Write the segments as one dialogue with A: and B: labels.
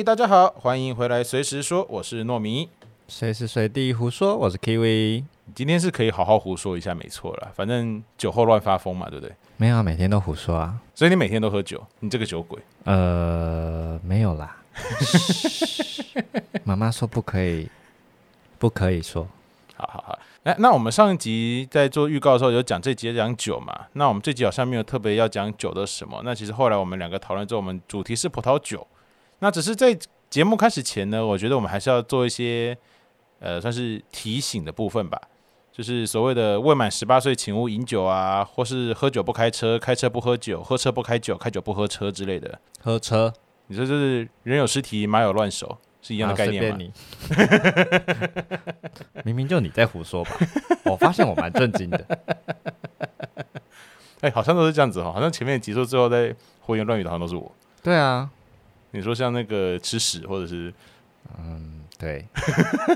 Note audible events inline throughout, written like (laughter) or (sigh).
A: 嘿，大家好，欢迎回来，随时说，我是糯米。
B: 随时随地胡说，我是 Kiwi。
A: 今天是可以好好胡说一下，没错了。反正酒后乱发疯嘛，对不对？
B: 没有啊，每天都胡说啊。
A: 所以你每天都喝酒，你这个酒鬼。
B: 呃，没有啦。(laughs) 妈妈说不可以，不可以说。
A: 好好好，哎，那我们上一集在做预告的时候有讲这集讲酒嘛？那我们这集好像没有特别要讲酒的什么。那其实后来我们两个讨论之后，我们主题是葡萄酒。那只是在节目开始前呢，我觉得我们还是要做一些。呃，算是提醒的部分吧，就是所谓的未满十八岁请勿饮酒啊，或是喝酒不开车，开车不喝酒，喝车不开酒，开酒不喝车之类的。
B: 喝车，
A: 你说就是人有失蹄，马有乱手，是一样的概念吗？(laughs)
B: 明明就你在胡说吧？我发现我蛮震惊的。(laughs)
A: 哎，好像都是这样子哈，好像前面结束之后在胡言乱语的，好像都是我。
B: 对啊，
A: 你说像那个吃屎，或者是
B: 嗯。对，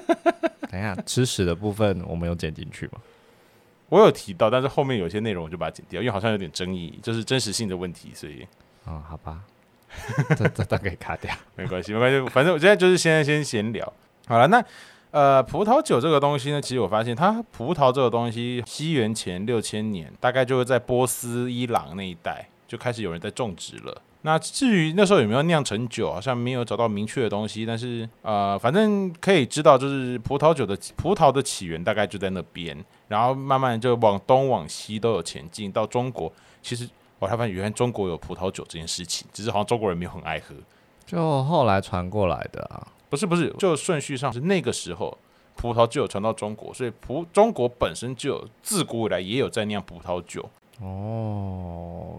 B: (laughs) 等一下吃屎的部分我们有剪进去吗？
A: 我有提到，但是后面有些内容我就把它剪掉，因为好像有点争议，就是真实性的问题，所以
B: 哦，好吧，这这都可以卡掉，
A: 没关系，没关系，反正我现在就是现在先闲聊好了。那呃，葡萄酒这个东西呢，其实我发现它葡萄这个东西，西元前六千年大概就会在波斯、伊朗那一带就开始有人在种植了。那至于那时候有没有酿成酒，好像没有找到明确的东西，但是呃，反正可以知道，就是葡萄酒的葡萄的起源大概就在那边，然后慢慢就往东往西都有前进到中国。其实我才发现，原来中国有葡萄酒这件事情，只是好像中国人没有很爱喝，
B: 就后来传过来的啊？
A: 不是不是，就顺序上是那个时候葡萄就有传到中国，所以葡中国本身就有自古以来也有在酿葡萄酒哦。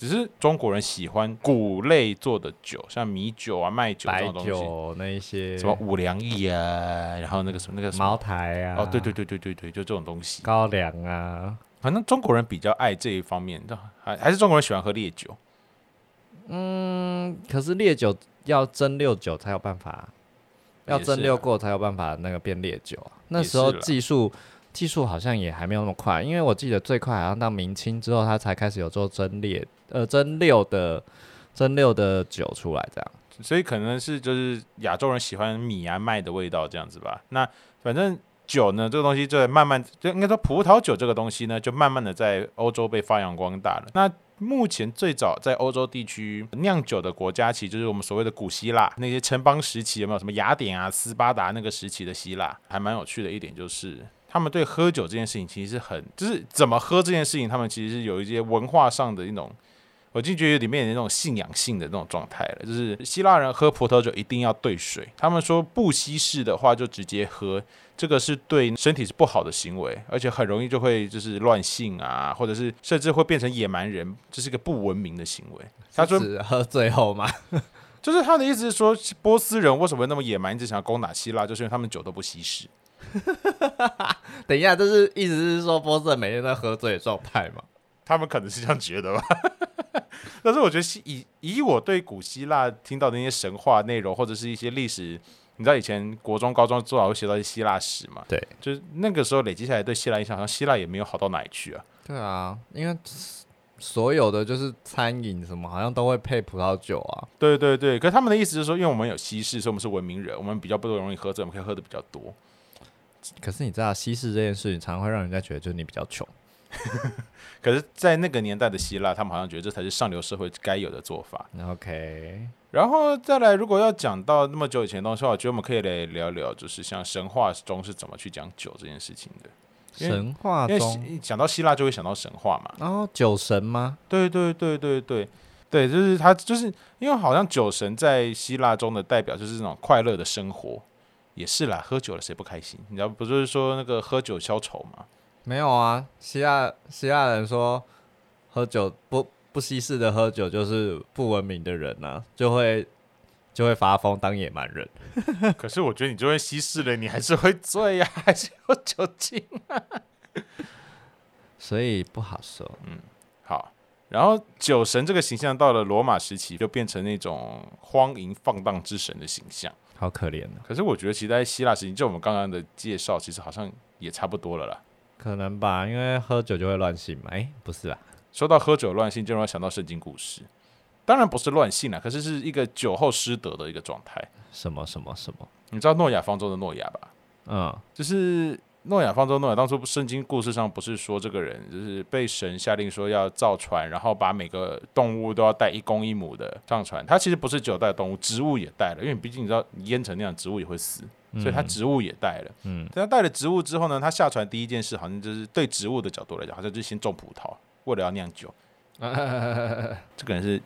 A: 只是中国人喜欢谷类做的酒，像米酒啊、麦酒这种东
B: 西，那一些。
A: 什么五粮液啊，然后那个什么那个
B: 茅台啊，
A: 哦，对对对对对对，就这种东西，
B: 高粱啊，
A: 反正中国人比较爱这一方面的，还还是中国人喜欢喝烈酒。
B: 嗯，可是烈酒要蒸馏酒才有办法，要蒸馏过才有办法那个变烈酒啊。那时候技术。技术好像也还没有那么快，因为我记得最快好像到明清之后，它才开始有做蒸馏、呃蒸馏的蒸馏的酒出来这样。
A: 所以可能是就是亚洲人喜欢米啊麦的味道这样子吧。那反正酒呢，这个东西就慢慢就应该说葡萄酒这个东西呢，就慢慢的在欧洲被发扬光大了。那目前最早在欧洲地区酿酒的国家，其实就是我们所谓的古希腊那些城邦时期，有没有什么雅典啊、斯巴达那个时期的希腊？还蛮有趣的一点就是。他们对喝酒这件事情其实是很，就是怎么喝这件事情，他们其实是有一些文化上的一种，我就觉得里面有那种信仰性的那种状态了。就是希腊人喝葡萄酒一定要兑水，他们说不稀释的话就直接喝，这个是对身体是不好的行为，而且很容易就会就是乱性啊，或者是甚至会变成野蛮人，这是个不文明的行为。
B: 他说喝最后吗？(laughs)
A: 就是他的意思是说，波斯人为什么那么野蛮，一直想要攻打希腊，就是因为他们酒都不稀释。(laughs)
B: 等一下，这是意思是说波斯人每天在喝醉的状态吗？
A: 他们可能是这样觉得吧。(laughs) 但是我觉得以以我对古希腊听到的那些神话内容，或者是一些历史，你知道以前国中、高中至少会学到一些希腊史嘛？
B: 对，
A: 就是那个时候累积下来对希腊印象，好像希腊也没有好到哪里去啊。
B: 对啊，因为所有的就是餐饮什么，好像都会配葡萄酒啊。
A: 对对对，可是他们的意思就是说，因为我们有西式，所以我们是文明人，我们比较不容易喝醉，我们可以喝的比较多。
B: 可是你知道，西式这件事情常常会让人家觉得就是你比较穷。
A: 可是，在那个年代的希腊，他们好像觉得这才是上流社会该有的做法。
B: OK，
A: 然后再来，如果要讲到那么久以前的东西，我觉得我们可以来聊聊，就是像神话中是怎么去讲酒这件事情的。
B: 神话中
A: 讲到希腊就会想到神话嘛。
B: 然后酒神吗？
A: 对对对对对对，就是他，就是因为好像酒神在希腊中的代表就是那种快乐的生活。也是啦，喝酒了谁不开心？你知道不就是说那个喝酒消愁吗？
B: 没有啊，希腊希腊人说喝酒不不稀释的喝酒就是不文明的人呐，就会就会发疯当野蛮人。(laughs)
A: 可是我觉得你就会稀释了，你还是会醉呀，还是有酒精啊，(laughs)
B: 所以不好说。
A: 嗯，好。然后酒神这个形象到了罗马时期就变成那种荒淫放荡之神的形象。
B: 好可怜
A: 可是我觉得，其实在希腊时期，就我们刚刚的介绍，其实好像也差不多了啦。
B: 可能吧，因为喝酒就会乱性嘛。哎，不是啊。
A: 说到喝酒乱性，就让我想到圣经故事。当然不是乱性啦，可是是一个酒后失德的一个状态。
B: 什么什么什么？
A: 你知道诺亚方舟的诺亚吧？
B: 嗯，
A: 就是诺亚方舟，诺亚当初圣经故事上不是说这个人就是被神下令说要造船，然后把每个动物都要带一公一母的上船。他其实不是只有带动物，植物也带了，因为毕竟你知道淹成那样，植物也会死，所以他植物也带了。
B: 嗯，
A: 他带了植物之后呢，他下船第一件事好像就是对植物的角度来讲，好像就是先种葡萄，为了要酿酒。(laughs) 这个人是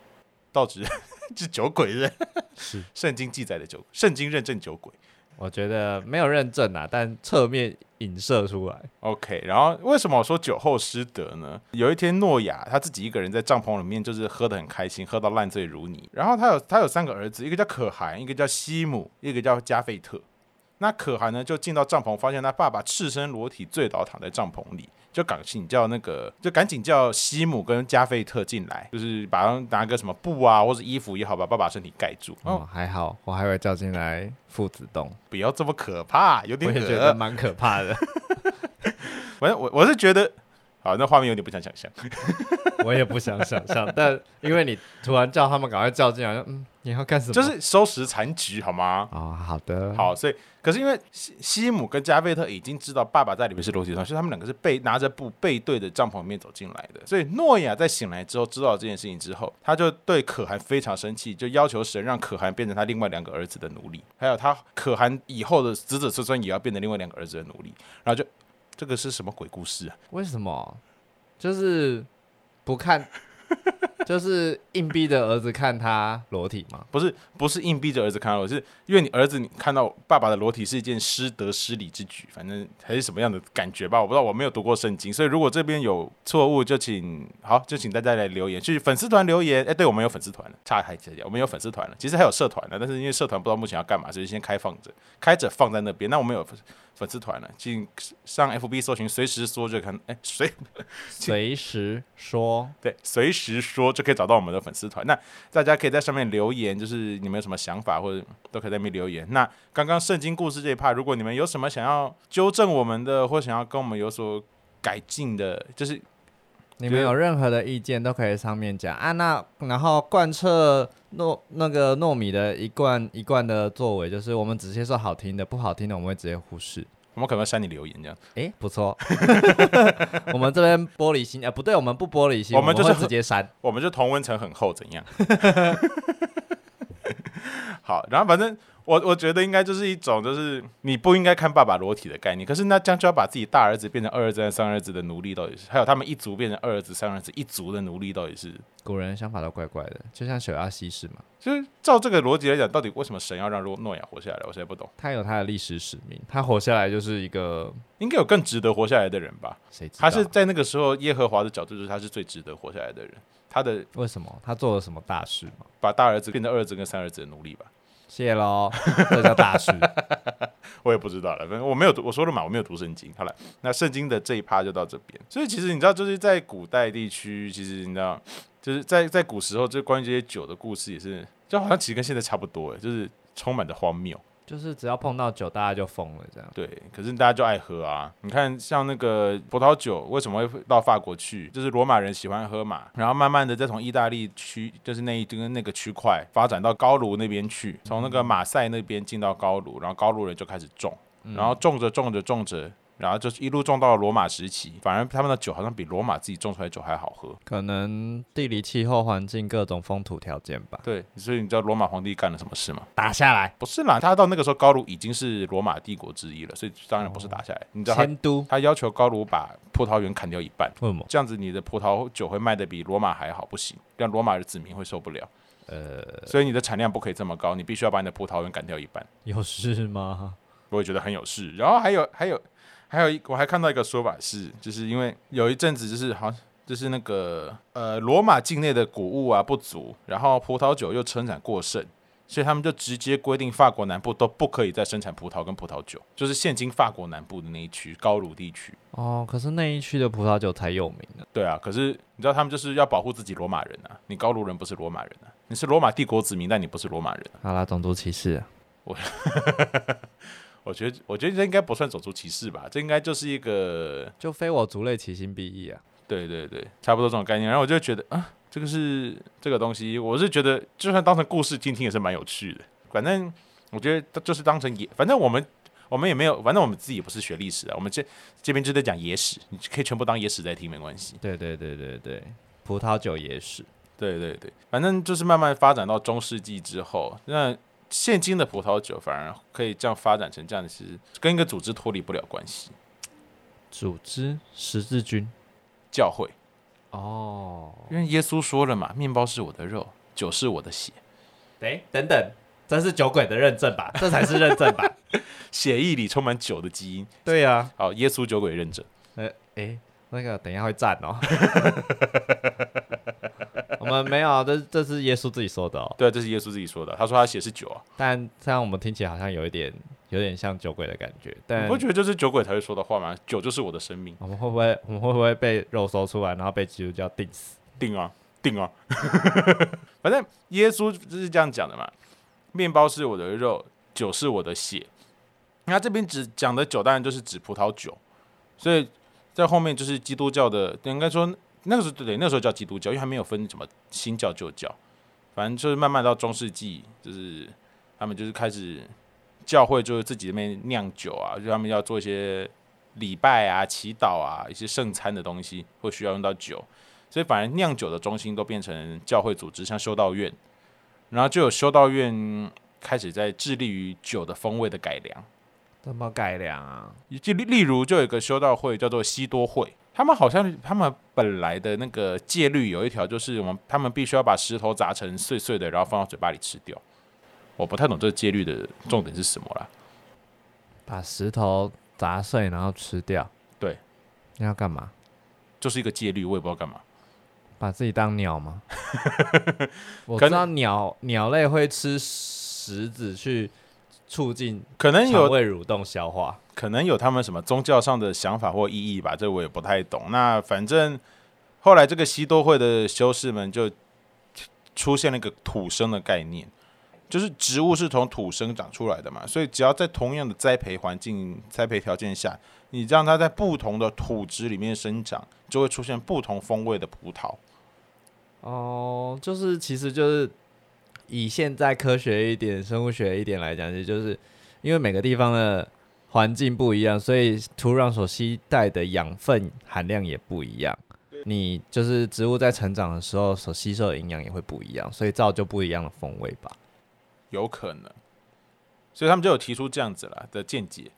A: 道直 (laughs) 是酒鬼人，
B: 是
A: 圣经记载的酒，圣经认证酒鬼。
B: 我觉得没有认证啊，但侧面影射出来。
A: OK，然后为什么我说酒后失德呢？有一天诺亚他自己一个人在帐篷里面，就是喝得很开心，喝到烂醉如泥。然后他有他有三个儿子，一个叫可汗，一个叫西姆，一个叫加费特。那可汗呢，就进到帐篷，发现他爸爸赤身裸体醉倒躺在帐篷里，就赶紧叫那个，就赶紧叫西姆跟加菲特进来，就是把他拿个什么布啊或者衣服也好，把爸爸身体盖住。哦，
B: 哦，还好，我还会叫进来父子洞，
A: 不要这么可怕，有
B: 我
A: 点
B: 也觉得。蛮可怕的。(laughs)
A: 反正我我是觉得，好，那画面有点不想想象。(laughs)
B: 我也不想想象，但因为你突然叫他们赶快叫进来，嗯，你要干什么？
A: 就是收拾残局，好吗？
B: 哦，好的，，
A: 好，所以可是因为西西姆跟加菲特已经知道爸爸在里面是裸体状态，所以他们两个是背拿着布背对着帐篷里面走进来的。所以诺亚在醒来之后知道这件事情之后，他就对可汗非常生气，就要求神让可汗变成他另外两个儿子的奴隶，还有他可汗以后的子子孙孙也要变成另外两个儿子的奴隶。然后就这个是什么鬼故事啊？
B: 为什么？就是不看，(laughs) 就是硬逼着儿子看他裸体吗。
A: 不是不是硬逼着儿子看到，是因为你儿子你看到爸爸的裸体是一件失德失礼之举，反正还是什么样的感觉吧，我不知道，我没有读过圣经，所以如果这边有错误，就请好就请大家来留言，去粉丝团留言。哎，对我们有粉丝团了，岔开一下，我们有粉丝团了，其实还有社团的，但是因为社团不知道目前要干嘛，所以先开放着，开着放在那边。那我们有粉粉丝团了，进上 FB 搜寻，随时说就看，哎，随 (laughs)
B: 随时说，
A: 对，随时说就可以找到我们的粉丝团。那大家可以在上面留言，就是你们有什么想法，或者都可以在那边留言。那刚刚圣经故事这一趴，如果你们有什么想要纠正我们的，或想要跟我们有所改进的，就是
B: 你们有任何的意见都可以上面讲啊。那然后贯彻糯那个糯米的一贯一贯的作为，就是我们只接受好听的，不好听的我们会直接忽视。
A: 我们可能会删你留言这样。
B: 诶，不错，(laughs) 我们这边玻璃心，啊，不对，我们不玻璃心，我
A: 我们就是
B: 会直接删。
A: 我们就同温层很厚，怎样？(laughs) 好，然后反正我我觉得应该就是一种，就是你不应该看爸爸裸体的概念。可是那这样就要把自己大儿子变成二儿子和三儿子的奴隶，到底是还有他们一族变成二儿子、三儿子一族的奴隶，到底是？
B: 古人想法都怪怪的，就像小亚西是嘛，
A: 就是照这个逻辑来讲，到底为什么神要让诺诺亚活下来？我现在不懂。
B: 他有他的历史使命，他活下来就是一个
A: 应该有更值得活下来的人吧？
B: 谁知道
A: 他是在那个时候耶和华的角度，就是他是最值得活下来的人。他的
B: 为什么他做了什么大事吗？
A: 把大儿子变成二儿子跟三儿子的奴隶吧，
B: 谢喽，这叫大师。(laughs)
A: 我也不知道了。反正我没有读，我说了嘛，我没有读圣经。好了，那圣经的这一趴就到这边。所以其实你知道，就是在古代地区，其实你知道，就是在在古时候，就关于这些酒的故事也是，就好像其实跟现在差不多，哎，就是充满着荒谬。
B: 就是只要碰到酒，大家就疯了，这样。
A: 对，可是大家就爱喝啊！你看，像那个葡萄酒为什么会到法国去？就是罗马人喜欢喝嘛，然后慢慢的再从意大利区，就是那一跟那个区块发展到高卢那边去，从那个马赛那边进到高卢，然后高卢人就开始种，然后种着种着种着，然后就是一路种到了罗马时期，反而他们的酒好像比罗马自己种出来的酒还好喝。
B: 可能地理、气候、环境、各种风土条件吧。
A: 对，所以你知道罗马皇帝干了什么事吗？
B: 打下来，
A: 不是啦，他到那个时候高卢已经是罗马帝国之一了，所以当然不是打下来。你知道他
B: 迁都。
A: 他要求高卢把葡萄园砍掉一半。
B: 为什么？
A: 这样子你的葡萄酒会卖的比罗马还好，不行，让罗马的子民会受不了。
B: 呃，
A: 所以你的产量不可以这么高，你必须要把你的葡萄园砍掉一半。
B: 有事吗？
A: 我也觉得很有事。然后还有还有还有一，我还看到一个说法是，就是因为有一阵子就是好像就是那个呃罗马境内的谷物啊不足，然后葡萄酒又生产过剩。所以他们就直接规定法国南部都不可以再生产葡萄跟葡萄酒，就是现今法国南部的那一区高卢地区。
B: 哦，可是那一区的葡萄酒才有名呢。
A: 对啊，可是你知道他们就是要保护自己罗马人啊，你高卢人不是罗马人啊，你是罗马帝国子民，但你不是罗马人啊。
B: 好啦，种族歧视、啊。
A: 我觉得，我觉得这应该不算种族歧视吧，这应该就是一个，
B: 就非我族类，其心必异啊。
A: 对对对，差不多这种概念。然后我就觉得啊，这个是这个东西，我是觉得就算当成故事听听也是蛮有趣的。反正我觉得就是当成野，反正我们我们也没有，反正我们自己也不是学历史啊，我们这这边就在讲野史，你可以全部当野史在听，没关系。
B: 对对对对对，葡萄酒野史。
A: 对对对，反正就是慢慢发展到中世纪之后，那现今的葡萄酒反而可以这样发展成这样，其实跟一个组织脱离不了关系。
B: 组织十字军，
A: 教会。
B: 哦，
A: 因为耶稣说了嘛，面包是我的肉，酒是我的血。
B: 哎，等等，这是酒鬼的认证吧？这才是认证吧？(laughs)
A: 血液里充满酒的基因。
B: 对呀。
A: 好，耶稣酒鬼认证。
B: 呃，哎，那个等一下会赞哦。(laughs) 我们没有，这这是耶稣自己说的哦。
A: 对，这是耶稣自己说的。他说他血是酒啊。
B: 但这样我们听起来好像有一点，有点像酒鬼的感觉。但
A: 你不觉得这是酒鬼才会说的话吗？酒就是我的生命。
B: 我们会不会，我们会不会被肉搜出来，然后被基督教定死？
A: 定啊，定啊。(laughs) 反正耶稣就是这样讲的嘛。面包是我的肉，酒是我的血。那这边只讲的酒，当然就是指葡萄酒。所以在后面就是基督教的，应该说。那个时候对，那时候叫基督教，因为还没有分什么新教旧教，反正就是慢慢到中世纪，就是他们就是开始教会就是自己那边酿酒啊，就他们要做一些礼拜啊、祈祷啊、一些圣餐的东西，会需要用到酒，所以反而酿酒的中心都变成教会组织，像修道院，然后就有修道院开始在致力于酒的风味的改良，
B: 怎么改良啊？
A: 就例例如就有一个修道会叫做西多会。他们好像他们本来的那个戒律有一条，就是我们他们必须要把石头砸成碎碎的，然后放到嘴巴里吃掉。我不太懂这个戒律的重点是什么啦。
B: 把石头砸碎然后吃掉，
A: 对，
B: 那要干嘛？
A: 就是一个戒律，我也不知道干嘛。
B: 把自己当鸟吗？(laughs) 我知道鸟鸟类会吃石子去促进
A: 可能有
B: 胃蠕动消化。
A: 可能有他们什么宗教上的想法或意义吧，这我也不太懂。那反正后来这个西多会的修士们就出现了一个土生的概念，就是植物是从土生长出来的嘛，所以只要在同样的栽培环境、栽培条件下，你让它在不同的土质里面生长，就会出现不同风味的葡萄。
B: 哦，就是其实就是以现在科学一点、生物学一点来讲，其实就是因为每个地方的。环境不一样，所以土壤所吸带的养分含量也不一样。你就是植物在成长的时候所吸收的营养也会不一样，所以造就不一样的风味吧？
A: 有可能。所以他们就有提出这样子了的见解，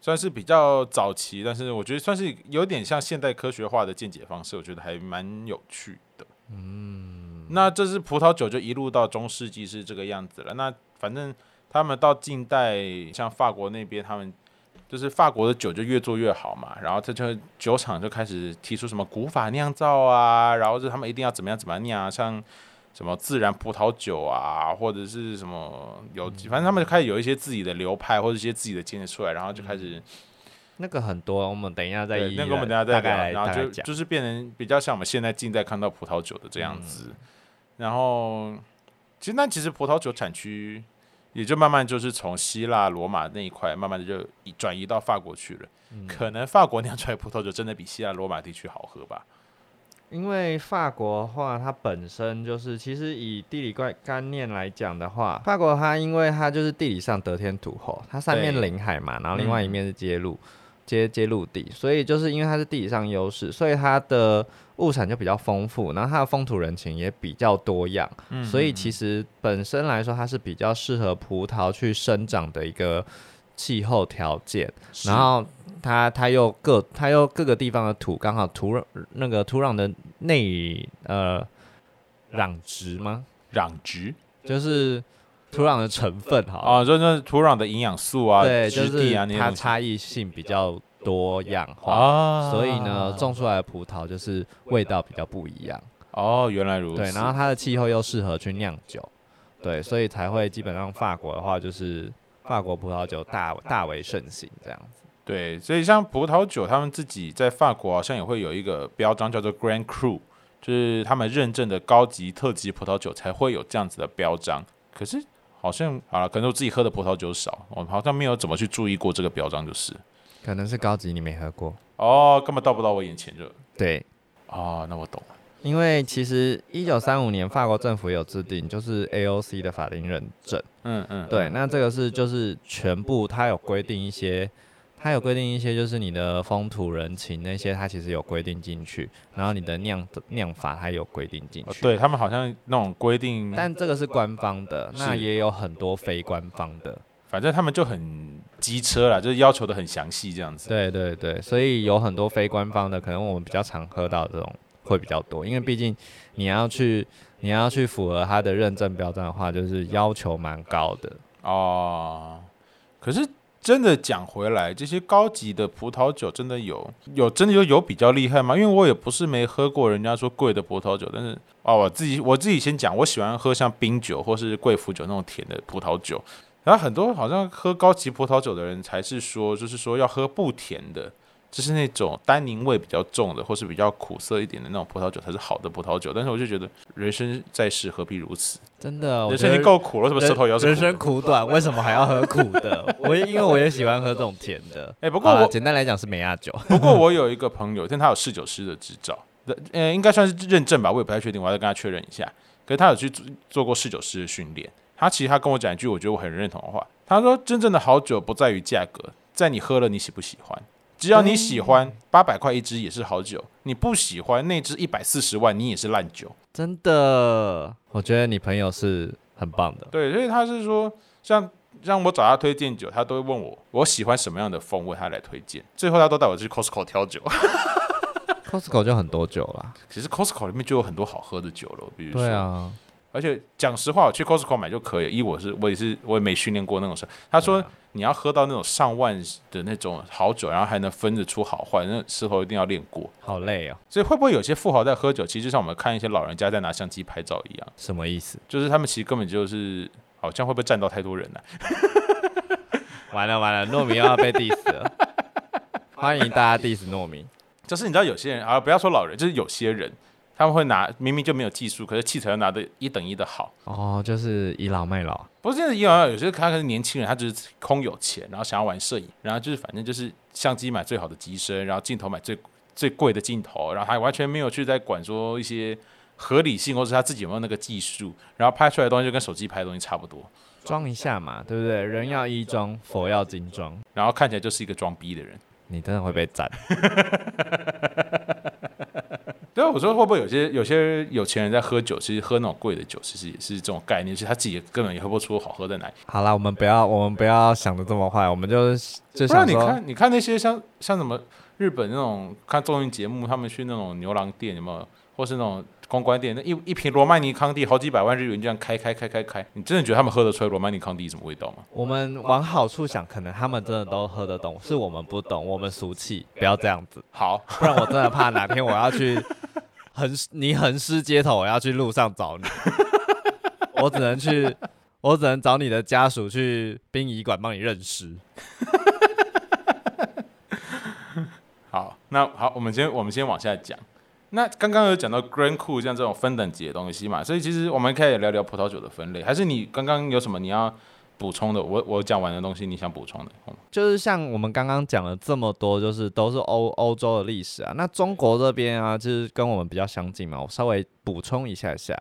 A: 算是比较早期，但是我觉得算是有点像现代科学化的见解方式，我觉得还蛮有趣的。嗯，那这是葡萄酒就一路到中世纪是这个样子了。那反正他们到近代，像法国那边他们。就是法国的酒就越做越好嘛，然后这就酒厂就开始提出什么古法酿造啊，然后就他们一定要怎么样怎么样酿啊，像什么自然葡萄酒啊，或者是什么有，反正他们就开始有一些自己的流派或者一些自己的见解出来，然后就开始
B: 那个很多，我们等一下再
A: 那个我们等下再聊，然后就就是变成比较像我们现在近在看到葡萄酒的这样子，然后其实那其实葡萄酒产区。也就慢慢就是从希腊罗马那一块，慢慢的就转移到法国去了。可能法国酿出来葡萄酒真的比希腊罗马地区好喝吧？
B: 因为法国的话，它本身就是其实以地理概概念来讲的话，法国它因为它就是地理上得天独厚，它三面临海嘛，然后另外一面是接陆接接陆地，所以就是因为它是地理上优势，所以它的。物产就比较丰富，然后它的风土人情也比较多样，所以其实本身来说，它是比较适合葡萄去生长的一个气候条件。然后它它又各它又各个地方的土刚好土壤那个土壤的内呃壤值吗？
A: 壤值
B: 就是土壤的成分哈
A: 啊，就是土壤的营养素啊，
B: 对，就是它差异性比较。多样化，所以呢，种出来的葡萄就是味道比较不一样。
A: 哦，原来如此。
B: 对，然后它的气候又适合去酿酒，对，所以才会基本上法国的话，就是法国葡萄酒大大为盛行这样子。
A: 对，所以像葡萄酒，他们自己在法国好像也会有一个标章，叫做 Grand Cru，就是他们认证的高级特级葡萄酒才会有这样子的标章。可是好像好了，可能我自己喝的葡萄酒少，我好像没有怎么去注意过这个标章，就是。
B: 可能是高级，你没喝过
A: 哦，根本到不到我眼前就。
B: 对，
A: 哦，那我懂了。
B: 因为其实一九三五年法国政府有制定，就是 AOC 的法定认证。
A: 嗯嗯，
B: 对，那这个是就是全部它有规定一些，它有规定一些就是你的风土人情那些，它其实有规定进去，然后你的酿酿法它有规定进去。
A: 对他们好像那种规定，
B: 但这个是官方的，那也有很多非官方的。
A: 反正他们就很机车啦，就是要求的很详细这样子。
B: 对对对，所以有很多非官方的，可能我们比较常喝到这种会比较多，因为毕竟你要去你要去符合它的认证标准的话，就是要求蛮高的
A: 哦。可是真的讲回来，这些高级的葡萄酒真的有有真的有有比较厉害吗？因为我也不是没喝过人家说贵的葡萄酒，但是哦，我自己我自己先讲，我喜欢喝像冰酒或是贵腐酒那种甜的葡萄酒。然后很多好像喝高级葡萄酒的人才是说，就是说要喝不甜的，就是那种单宁味比较重的，或是比较苦涩一点的那种葡萄酒才是好的葡萄酒。但是我就觉得人生在世何必如此？
B: 真的，
A: 人生已经够苦了，什么舌头也要
B: 人生苦短，为什么还要喝苦的？我因为我也喜欢喝这种甜的。
A: 哎，不过我
B: 简单来讲是美亚酒。
A: 不过 (laughs) 我有一个朋友，但他有侍酒师的执照，呃，应该算是认证吧，我也不太确定，我要再跟他确认一下。可是他有去做做过侍酒师的训练。他其实他跟我讲一句我觉得我很认同的话，他说：“真正的好酒不在于价格，在你喝了你喜不喜欢。只要你喜欢，八百块一支也是好酒；你不喜欢，那支一百四十万你也是烂酒。”
B: 真的，我觉得你朋友是很棒的。
A: 对，所以他是说，像让我找他推荐酒，他都会问我我喜欢什么样的风味，他来推荐。最后他都带我去 Costco 挑酒，(laughs)
B: Costco 就很多酒了。
A: 其实 Costco 里面就有很多好喝的酒了，比如说。
B: 对啊。
A: 而且讲实话，我去 Costco 买就可以。一我是我也是我也没训练过那种事。他说你要喝到那种上万的那种好酒，然后还能分得出好坏，那时候一定要练过。
B: 好累哦。
A: 所以会不会有些富豪在喝酒，其实就像我们看一些老人家在拿相机拍照一样？
B: 什么意思？
A: 就是他们其实根本就是好像会不会占到太多人呢？(laughs)
B: 完了完了，糯米又要被 diss 了。(laughs) 欢迎大家 diss 糯米。
A: 就是你知道有些人啊，不要说老人，就是有些人。他们会拿明明就没有技术，可是器材又拿的一等一的好
B: 哦，就是倚老卖老。
A: 不是，现在倚老卖老，有些他可是年轻人，他只是空有钱，然后想要玩摄影，然后就是反正就是相机买最好的机身，然后镜头买最最贵的镜头，然后还完全没有去在管说一些合理性，或者他自己有没有那个技术，然后拍出来的东西就跟手机拍的东西差不多，
B: 装一下嘛，对不对？人要衣装，佛要金装，
A: 然后看起来就是一个装逼的人，
B: 你真的会被斩。(laughs)
A: 对啊，我说会不会有些有些有钱人在喝酒，其实喝那种贵的酒，其实也是这种概念，其实他自己根本也喝不出好喝在哪里。
B: 好了，我们不要我们不要想的这么坏，我们就就
A: 不然你看你看那些像像什么日本那种看综艺节目，他们去那种牛郎店有没有，或是那种。公关店那一一瓶罗曼尼康帝好几百万日元这样开开开开开，你真的觉得他们喝得出来罗曼尼康帝什么味道吗？
B: 我们往好处想，可能他们真的都喝得懂，是我们不懂，我们俗气，不要这样子。
A: 好，
B: 不然我真的怕哪天我要去横你横尸街头，我要去路上找你，(laughs) 我只能去，我只能找你的家属去殡仪馆帮你认尸。(laughs)
A: 好，那好，我们先我们先往下讲。那刚刚有讲到 Grand Cool 像这种分等级的东西嘛，所以其实我们可以聊聊葡萄酒的分类，还是你刚刚有什么你要补充的？我我讲完的东西你想补充的？
B: 就是像我们刚刚讲了这么多，就是都是欧欧洲的历史啊。那中国这边啊，就是跟我们比较相近嘛，我稍微补充一下下。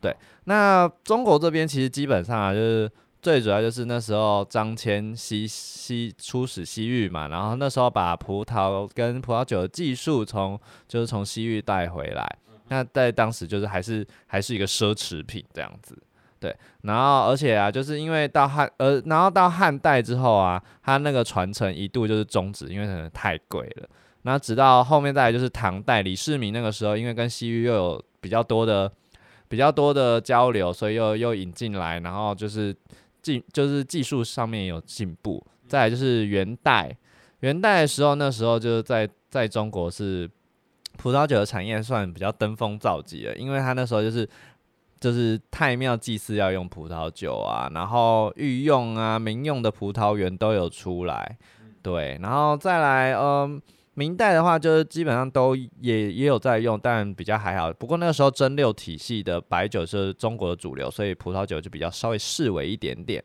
B: 对，那中国这边其实基本上啊，就是。最主要就是那时候张骞西西出使西域嘛，然后那时候把葡萄跟葡萄酒的技术从就是从西域带回来，那在当时就是还是还是一个奢侈品这样子，对，然后而且啊，就是因为到汉呃，然后到汉代之后啊，它那个传承一度就是终止，因为可能太贵了。那直到后面再来就是唐代李世民那个时候，因为跟西域又有比较多的比较多的交流，所以又又引进来，然后就是。技就是技术上面有进步，再来就是元代，元代的时候，那时候就是在在中国是葡萄酒的产业算比较登峰造极了，因为他那时候就是就是太庙祭祀要用葡萄酒啊，然后御用啊民用的葡萄园都有出来，对，然后再来嗯。明代的话，就是基本上都也也有在用，但比较还好。不过那个时候蒸馏体系的白酒是中国的主流，所以葡萄酒就比较稍微适微一点点。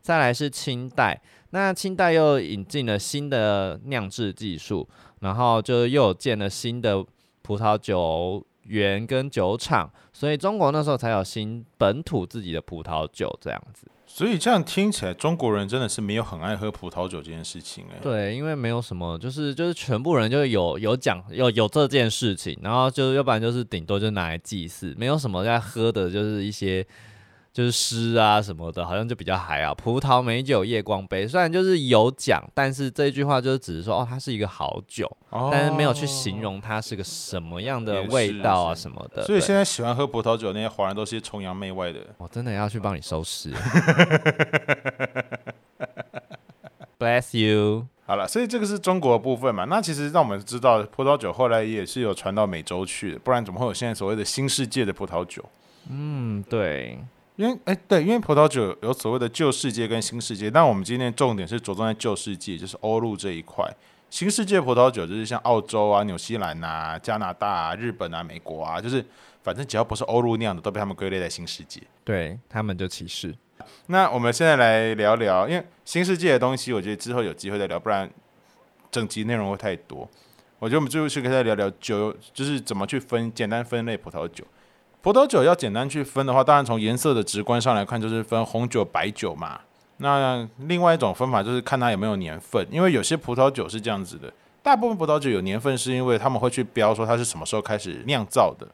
B: 再来是清代，那清代又引进了新的酿制技术，然后就又建了新的葡萄酒园跟酒厂，所以中国那时候才有新本土自己的葡萄酒这样子。
A: 所以这样听起来，中国人真的是没有很爱喝葡萄酒这件事情哎。
B: 对，因为没有什么，就是就是全部人就有有讲有有这件事情，然后就要不然就是顶多就拿来祭祀，没有什么在喝的，就是一些。就是诗啊什么的，好像就比较还好。葡萄美酒夜光杯，虽然就是有讲，但是这句话就是只是说哦，它是一个好酒，但是没有去形容它是个什么样的味道啊什么的。
A: 所以现在喜欢喝葡萄酒那些华人都是崇洋媚外的。
B: 我真的要去帮你收尸。(laughs) Bless you。
A: 好了，所以这个是中国的部分嘛？那其实让我们知道，葡萄酒后来也是有传到美洲去的，不然怎么会有现在所谓的新世界的葡萄酒？
B: 嗯，对。
A: 因为哎，对，因为葡萄酒有所谓的旧世界跟新世界，但我们今天重点是着重在旧世界，就是欧陆这一块。新世界葡萄酒就是像澳洲啊、纽西兰啊、加拿大啊、日本啊、美国啊，就是反正只要不是欧陆酿的，都被他们归类在新世界。
B: 对他们就歧视。
A: 那我们现在来聊聊，因为新世界的东西，我觉得之后有机会再聊，不然整集内容会太多。我觉得我们最后是可以再聊聊酒，就是怎么去分简单分类葡萄酒。葡萄酒要简单去分的话，当然从颜色的直观上来看，就是分红酒、白酒嘛。那另外一种分法就是看它有没有年份，因为有些葡萄酒是这样子的，大部分葡萄酒有年份，是因为他们会去标说它是什么时候开始酿造的。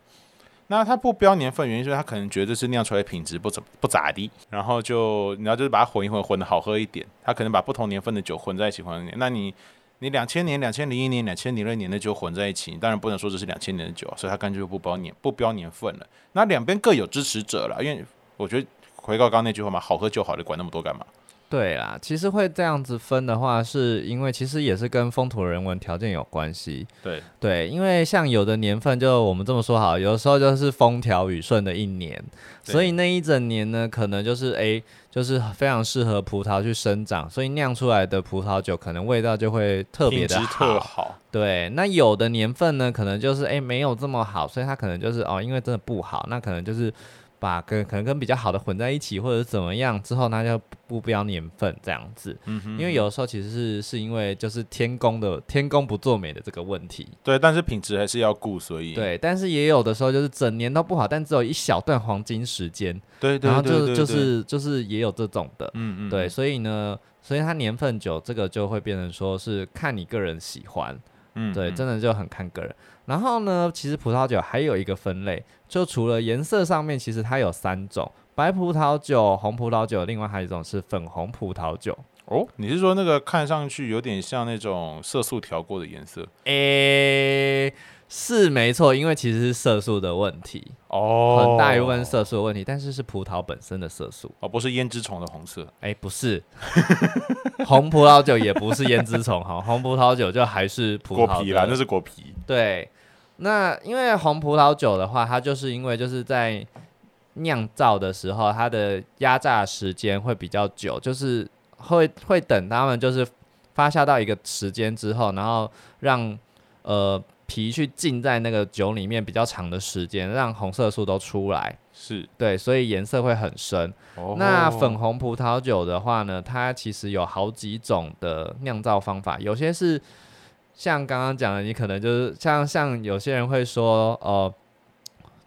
A: 那它不标年份，原因是它可能觉得是酿出来品质不怎不咋地，然后就你要就是把它混一混，混的好喝一点。它可能把不同年份的酒混在一起混。那你你两千年、两千零一年、两千零二年的酒混在一起，你当然不能说这是两千年的酒，所以它干脆就不包年不标年份了。那两边各有支持者了，因为我觉得回到刚刚那句话嘛，好喝就好，你管那么多干嘛？
B: 对啦，其实会这样子分的话，是因为其实也是跟风土人文条件有关系。
A: 对
B: 对，因为像有的年份，就我们这么说好，有的时候就是风调雨顺的一年，所以那一整年呢，可能就是哎，就是非常适合葡萄去生长，所以酿出来的葡萄酒可能味道就会特别的
A: 好。
B: 对，那有的年份呢，可能就是哎没有这么好，所以它可能就是哦，因为真的不好，那可能就是。把跟可能跟比较好的混在一起，或者怎么样之后，那就不标年份这样子。嗯哼。因为有的时候其实是是因为就是天公的天公不作美的这个问题。
A: 对，但是品质还是要顾，所以。
B: 对，但是也有的时候就是整年都不好，但只有一小段黄金时间。
A: 对对
B: 然后就就是就是也有这种的。嗯嗯。对，所以呢，所以它年份久，这个就会变成说是看你个人喜欢。嗯。对，真的就很看个人。然后呢，其实葡萄酒还有一个分类，就除了颜色上面，其实它有三种：白葡萄酒、红葡萄酒，另外还有一种是粉红葡萄酒。
A: 哦，你是说那个看上去有点像那种色素调过的颜色？
B: 诶。是没错，因为其实是色素的问题哦，很大一部分色素的问题，但是是葡萄本身的色素
A: 哦，不是胭脂虫的红色，
B: 哎，不是，(laughs) 红葡萄酒也不是胭脂虫哈，红葡萄酒就还是葡萄
A: 皮啦，那是果皮。
B: 对，那因为红葡萄酒的话，它就是因为就是在酿造的时候，它的压榨时间会比较久，就是会会等它们就是发酵到一个时间之后，然后让呃。皮去浸在那个酒里面比较长的时间，让红色素都出来，
A: 是
B: 对，所以颜色会很深。那粉红葡萄酒的话呢，它其实有好几种的酿造方法，有些是像刚刚讲的，你可能就是像像有些人会说，呃，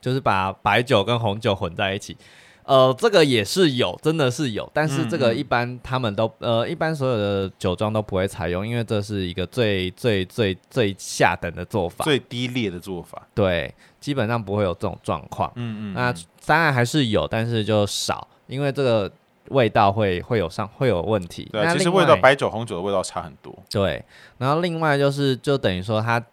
B: 就是把白酒跟红酒混在一起。呃，这个也是有，真的是有，但是这个一般他们都呃，一般所有的酒庄都不会采用，因为这是一个最最最最下等的做法，
A: 最低劣的做法。
B: 对，基本上不会有这种状况。嗯嗯。那当然还是有，但是就少，因为这个味道会会有上会有问题。
A: 对，其实味道白酒、红酒的味道差很多。
B: 对，然后另外就是就等于说它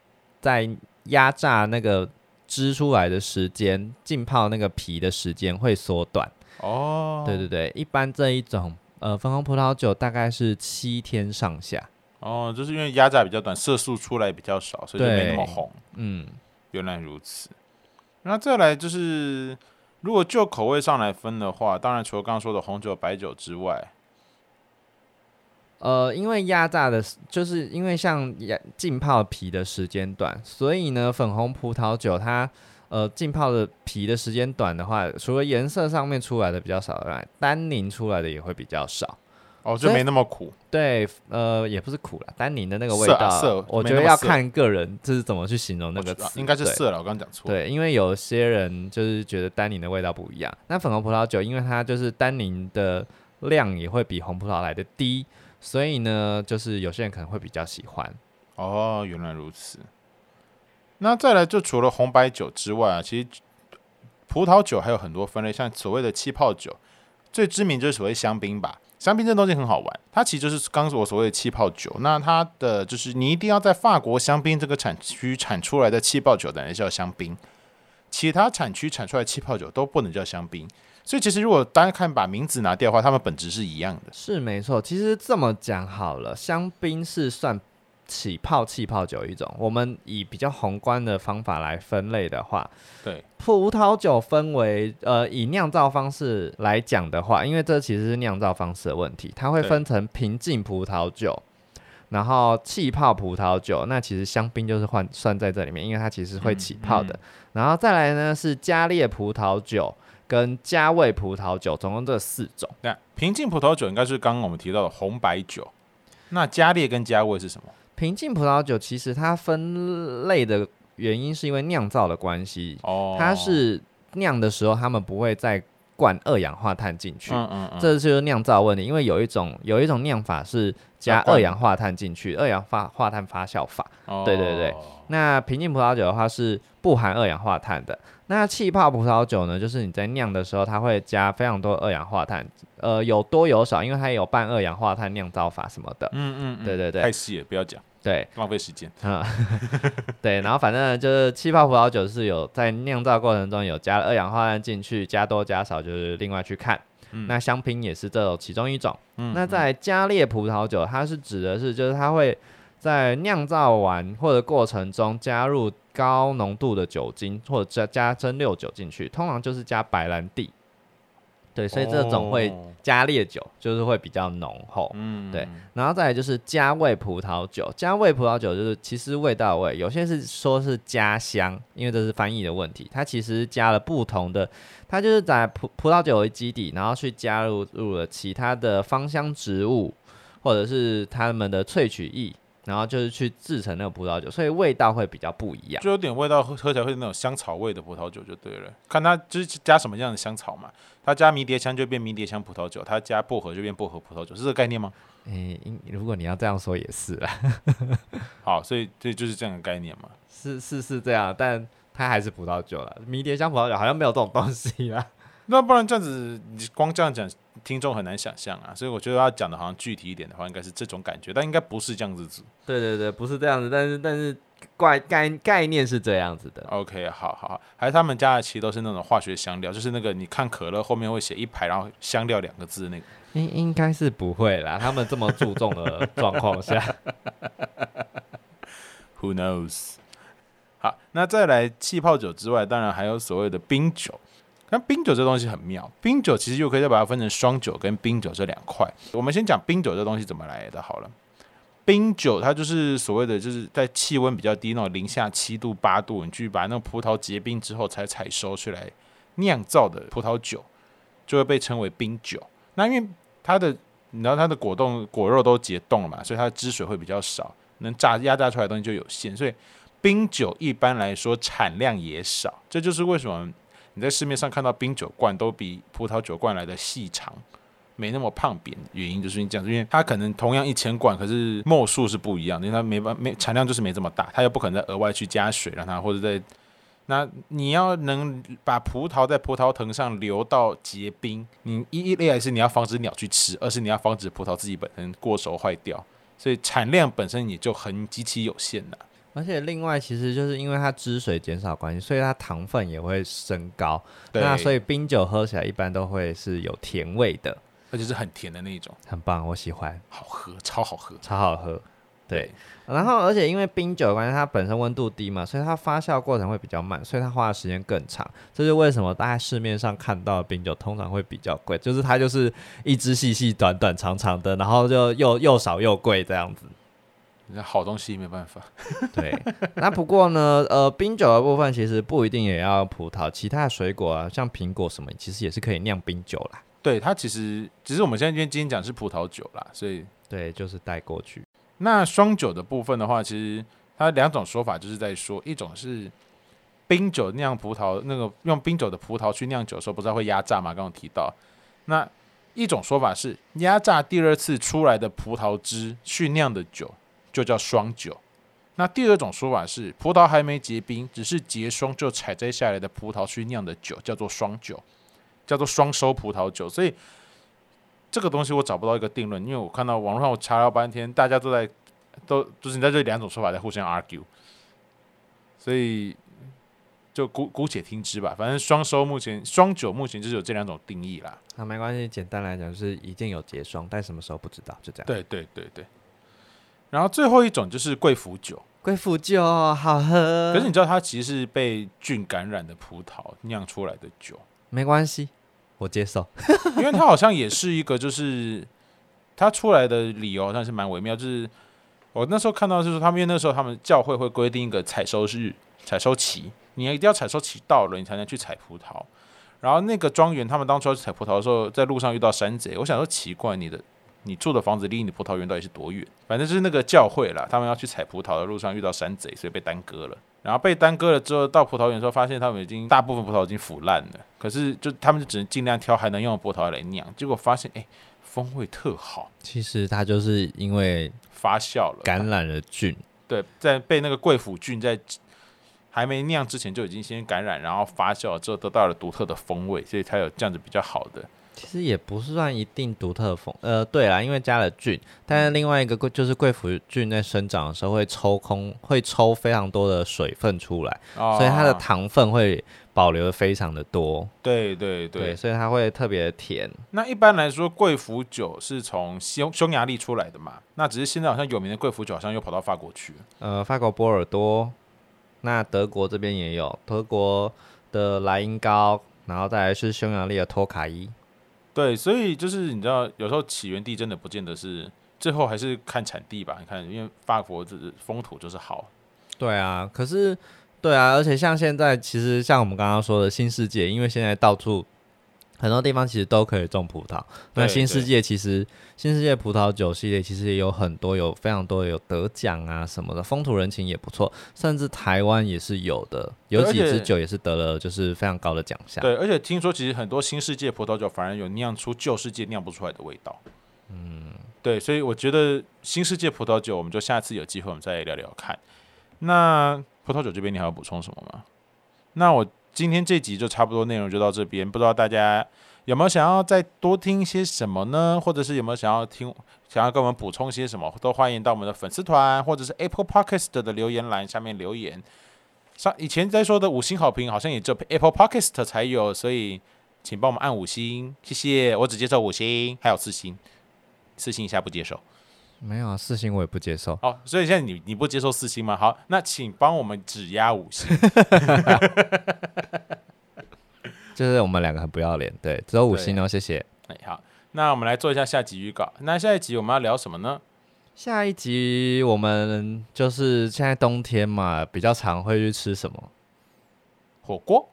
B: 在压榨那个。汁出来的时间，浸泡那个皮的时间会缩短哦。对对对，一般这一种呃分红葡萄酒大概是七天上下。
A: 哦，就是因为压榨比较短，色素出来比较少，所以就没那么红。嗯，原来如此。那再来就是，如果就口味上来分的话，当然除了刚刚说的红酒、白酒之外。
B: 呃，因为压榨的，就是因为像压浸泡皮的时间短，所以呢，粉红葡萄酒它呃浸泡的皮的时间短的话，除了颜色上面出来的比较少外，单宁出来的也会比较少。
A: 哦，就没那么苦。
B: 对，呃，也不是苦了，丹宁的那个味道，
A: 涩
B: 我觉得要看个人这是怎么去形容那个
A: 应该是
B: 对
A: 涩了，我刚刚讲错。，
B: 对，因为有些人就是觉得丹宁的味道不一样。那粉红葡萄酒，因为它就是丹宁的量也会比红葡萄来的低，所以呢，就是有些人可能会比较喜欢。
A: 哦，原来如此。那再来，就除了红白酒之外啊，其实葡萄酒还有很多分类，像所谓的气泡酒，最知名就是所谓香槟吧。香槟这东西很好玩，它其实就是刚我所谓的气泡酒。那它的就是你一定要在法国香槟这个产区产出来的气泡酒才能叫香槟，其他产区产出来的气泡酒都不能叫香槟。所以其实如果单看把名字拿掉的话，它们本质是一样的。
B: 是没错，其实这么讲好了，香槟是算起泡气泡酒一种。我们以比较宏观的方法来分类的话，
A: 对，
B: 葡萄酒分为呃，以酿造方式来讲的话，因为这其实是酿造方式的问题，它会分成平静葡萄酒，然后气泡葡萄酒。那其实香槟就是换算在这里面，因为它其实会起泡的。
A: 嗯
B: 然后再来呢是加烈葡萄酒跟加味葡萄酒，总共这四种。
A: 那平静葡萄酒应该是刚刚我们提到的红白酒，那加烈跟加味是什么？
B: 平静葡萄酒其实它分类的原因是因为酿造的关系，
A: 哦，
B: 它是酿的时候他们不会再灌二氧化碳进去。
A: 嗯嗯嗯，
B: 这就是酿造问题，因为有一种有一种酿法是加二氧化碳进去，二氧化化碳发酵法。
A: 哦
B: 对对对那平静葡萄酒的话是不含二氧化碳的。那气泡葡萄酒呢，就是你在酿的时候，它会加非常多二氧化碳，呃，有多有少，因为它有半二氧化碳酿造法什么的。
A: 嗯嗯嗯，
B: 对对对
A: 太细了，不要讲，
B: 对，
A: 浪费时间。
B: 嗯，(laughs) 对，然后反正就是气泡葡萄酒是有在酿造过程中有加了二氧化碳进去，加多加少就是另外去看。
A: 嗯
B: 那香槟也是这种其中一种。
A: 嗯
B: 那在加烈葡萄酒，它是指的是就是它会在酿造完或者过程中加入高浓度的酒精或者加加蒸馏酒进去，通常就是加白兰地。对，所以这种会
A: 哦
B: 加烈酒，就是会比较浓厚。
A: 嗯
B: 对然后再来就是加味葡萄酒，加味葡萄酒就是其实味道味，有些是说是加香，因为这是翻译的问题，它其实加了不同的，它就是在葡葡萄酒为基底，然后去加入入了其他的芳香植物或者是它们的萃取液，然后就是去制成那个葡萄酒，所以味道会比较不一样。
A: 就有点味道，喝喝起来会那种香草味的葡萄酒就对了。看它就是加什么样的香草嘛，它加迷迭香就变迷迭香葡萄酒，它加薄荷就变薄荷葡萄酒，是这个概念吗？
B: 诶、应如果你要这样说也是啦，(laughs)
A: 好，所以这就是这样的概念嘛。
B: 是是是这样，但它还是葡萄酒了。迷迭香葡萄酒好像没有这种东西啦。
A: 那不然这样子，你光这样讲，听众很难想象啊。所以我觉得要讲的好像具体一点的话，应该是这种感觉，但应该不是这样子。
B: 对对对，不是这样子，但是但是概概概念是这样子的。
A: OK，好好好，还是他们家的其实都是那种化学香料，就是那个你看可乐后面会写一排，然后香料两个字那个。
B: 应应该是不会啦，他们这么注重的状况下，(laughs)
A: Who knows？好，那再来气泡酒之外，当然还有所谓的冰酒。那冰酒这东西很妙，冰酒其实又可以再把它分成双酒跟冰酒这两块。我们先讲冰酒这东西怎么来的好了。冰酒它就是所谓的，就是在气温比较低那种零下七度八度，你去把那个葡萄结冰之后才采收出来酿造的葡萄酒，就会被称为冰酒。那因为它的，你知道它的果冻果肉都结冻了嘛，所以它的汁水会比较少，能榨压榨出来的东西就有限，所以冰酒一般来说产量也少。这就是为什么你在市面上看到冰酒罐都比葡萄酒罐来的细长，没那么胖扁，原因就是因为这样，因为它可能同样一千罐，可是末数是不一样的，因为它没办没产量就是没这么大，它又不可能再额外去加水让它或者在。那你要能把葡萄在葡萄藤上留到结冰，你一一来是你要防止鸟去吃，二是你要防止葡萄自己本身过熟坏掉，所以产量本身也就很极其有限的。
B: 而且另外其实就是因为它汁水减少关系，所以它糖分也会升高。
A: 对，
B: 那所以冰酒喝起来一般都会是有甜味的，
A: 而且是很甜的那一种，
B: 很棒，我喜欢，
A: 好喝，超好喝。
B: 超好喝。对，然后而且因为冰酒的关系，它本身温度低嘛，所以它发酵过程会比较慢，所以它花的时间更长。这是为什么大家市面上看到的冰酒通常会比较贵，就是它就是一支细细短短长长的，然后就又又少又贵这样子。
A: 那好东西没办法，(laughs)
B: 对，那不过呢，呃，冰酒的部分其实不一定也要葡萄，其他的水果啊，像苹果什么，其实也是可以酿冰酒啦。
A: 对它其实只是我们现在今天今天讲是葡萄酒啦，所以
B: 对，就是带过去。
A: 那双酒的部分的话，其实它两种说法就是在说，一种是冰酒酿葡萄，那个用冰酒的葡萄去酿酒的时候，不是会压榨吗？刚刚提到，那一种说法是压榨第二次出来的葡萄汁去酿的酒，就叫双酒。那第二种说法是葡萄还没结冰，只是结霜就采摘下来的葡萄去酿的酒，叫做双酒，叫做双收葡萄酒。所以这个东西我找不到一个定论，因为我看到网络上我查了半天，大家都在都就是你在这两种说法在互相 argue，所以就姑姑且听之吧。反正双收目前双酒目前就是有这两种定义啦。
B: 那没关系，简单来讲就是一定有结霜，但什么时候不知道，就这样。
A: 对对对对。然后最后一种就是贵腐酒，
B: 贵腐酒好喝。
A: 可是你知道它其实是被菌感染的葡萄酿出来的酒，
B: 没关系，我接受。(laughs)
A: 因为它好像也是一个，就是它出来的理由好像是蛮微妙。就是我那时候看到就是说，他们因为那时候他们教会会规定一个采收日、采收期，你一定要采收期到了，你才能去采葡萄。然后那个庄园他们当初要去采葡萄的时候，在路上遇到山贼，我想说奇怪，你的。你住的房子离你的葡萄园到底是多远？反正就是那个教会啦，他们要去采葡萄的路上遇到山贼，所以被耽搁了。然后被耽搁了之后，到葡萄园的时候，发现他们已经大部分葡萄已经腐烂了。可是就他们就只能尽量挑还能用的葡萄来酿，结果发现哎，风味特好。
B: 其实它就是因为
A: 发酵了，
B: 感染了菌。
A: 对，在被那个贵腐菌在还没酿之前就已经先感染，然后发酵了之后得到了独特的风味，所以才有这样子比较好的。
B: 其实也不是算一定独特风，呃，对啦，因为加了菌，但是另外一个贵就是贵腐菌在生长的时候会抽空，会抽非常多的水分出来，所以它的糖分会保留的非常的多。
A: 对对对，
B: 所以它会特别甜。
A: 那一般来说，贵腐酒是从匈匈牙利出来的嘛？那只是现在好像有名的贵腐酒好像又跑到法国去了。
B: 呃，法国波尔多，那德国这边也有，德国的莱茵高，然后再来是匈牙利的托卡伊。
A: 对，所以就是你知道，有时候起源地真的不见得是最后还是看产地吧。你看，因为法国这风土就是好。
B: 对啊，可是对啊，而且像现在，其实像我们刚刚说的新世界，因为现在到处。很多地方其实都可以种葡萄。那新世界其实新世界葡萄酒系列其实也有很多，有非常多有得奖啊什么的，风土人情也不错。甚至台湾也是有的，有几支酒也是得了就是非常高的奖项。
A: 对，而且听说其实很多新世界葡萄酒反而有酿出旧世界酿不出来的味道。嗯，对，所以我觉得新世界葡萄酒，我们就下次有机会我们再聊聊看。那葡萄酒这边你还要补充什么吗？那我。今天这集就差不多内容就到这边，不知道大家有没有想要再多听些什么呢？或者是有没有想要听、想要跟我们补充些什么，都欢迎到我们的粉丝团或者是 Apple Podcast 的留言栏下面留言。上以前在说的五星好评，好像也只有 Apple Podcast 才有，所以请帮我们按五星，谢谢。我只接受五星，还有四星，四星以下不接受。
B: 没有啊，四星我也不接受。
A: 好，所以现在你你不接受四星吗？好，那请帮我们只压五星。(laughs)
B: 就是我们两个很不要脸，对，只有五星哦，谢谢。
A: 哎，好，那我们来做一下下集预告。那下一集我们要聊什么呢？
B: 下一集我们就是现在冬天嘛，比较常会去吃什么？
A: 火锅。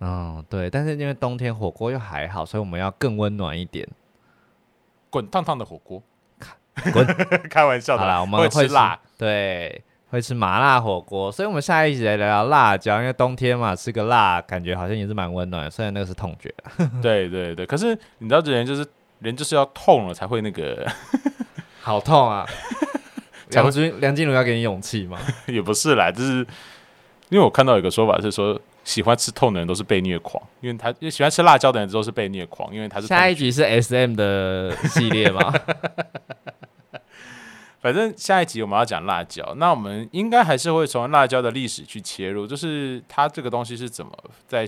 B: 嗯，对，但是因为冬天火锅又还好，所以我们要更温暖一点，
A: 滚烫烫的火锅。
B: 滚！(laughs)
A: 开玩笑的
B: 啦，我们
A: 会吃辣，
B: 对，会吃麻辣火锅，所以我们下一集来聊聊辣椒，因为冬天嘛，吃个辣感觉好像也是蛮温暖，虽然那个是痛觉。(laughs)
A: 对对对，可是你知道，这人就是人就是要痛了才会那个，(laughs)
B: 好痛啊！梁军梁静茹要给你勇气吗？
A: 也不是啦，就是因为我看到有个说法是说。喜欢吃痛的人都是被虐狂，因为他喜欢吃辣椒的人都是被虐狂，因为他是
B: 下一集是 S M 的系列吗？
A: 反正下一集我们要讲辣椒，那我们应该还是会从辣椒的历史去切入，就是它这个东西是怎么在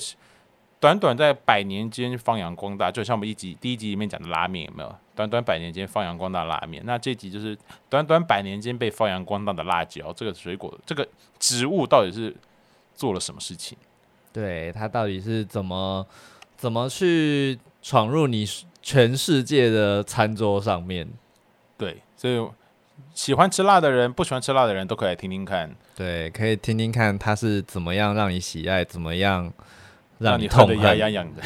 A: 短短在百年间发扬光大，就像我们一集第一集里面讲的拉面有没有？短短百年间发扬光大拉面，那这集就是短短百年间被发扬光大的辣椒，这个水果这个植物到底是做了什么事情？
B: 对它到底是怎么怎么去闯入你全世界的餐桌上面？
A: 对，所以喜欢吃辣的人不喜欢吃辣的人都可以来听听看。
B: 对可以听听看他是怎么样让你喜爱怎么样让
A: 你
B: 痛得
A: 牙痒痒的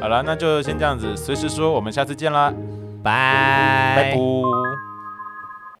A: 好了那就先这样子随时说我们下次见啦。
B: 拜
A: 拜。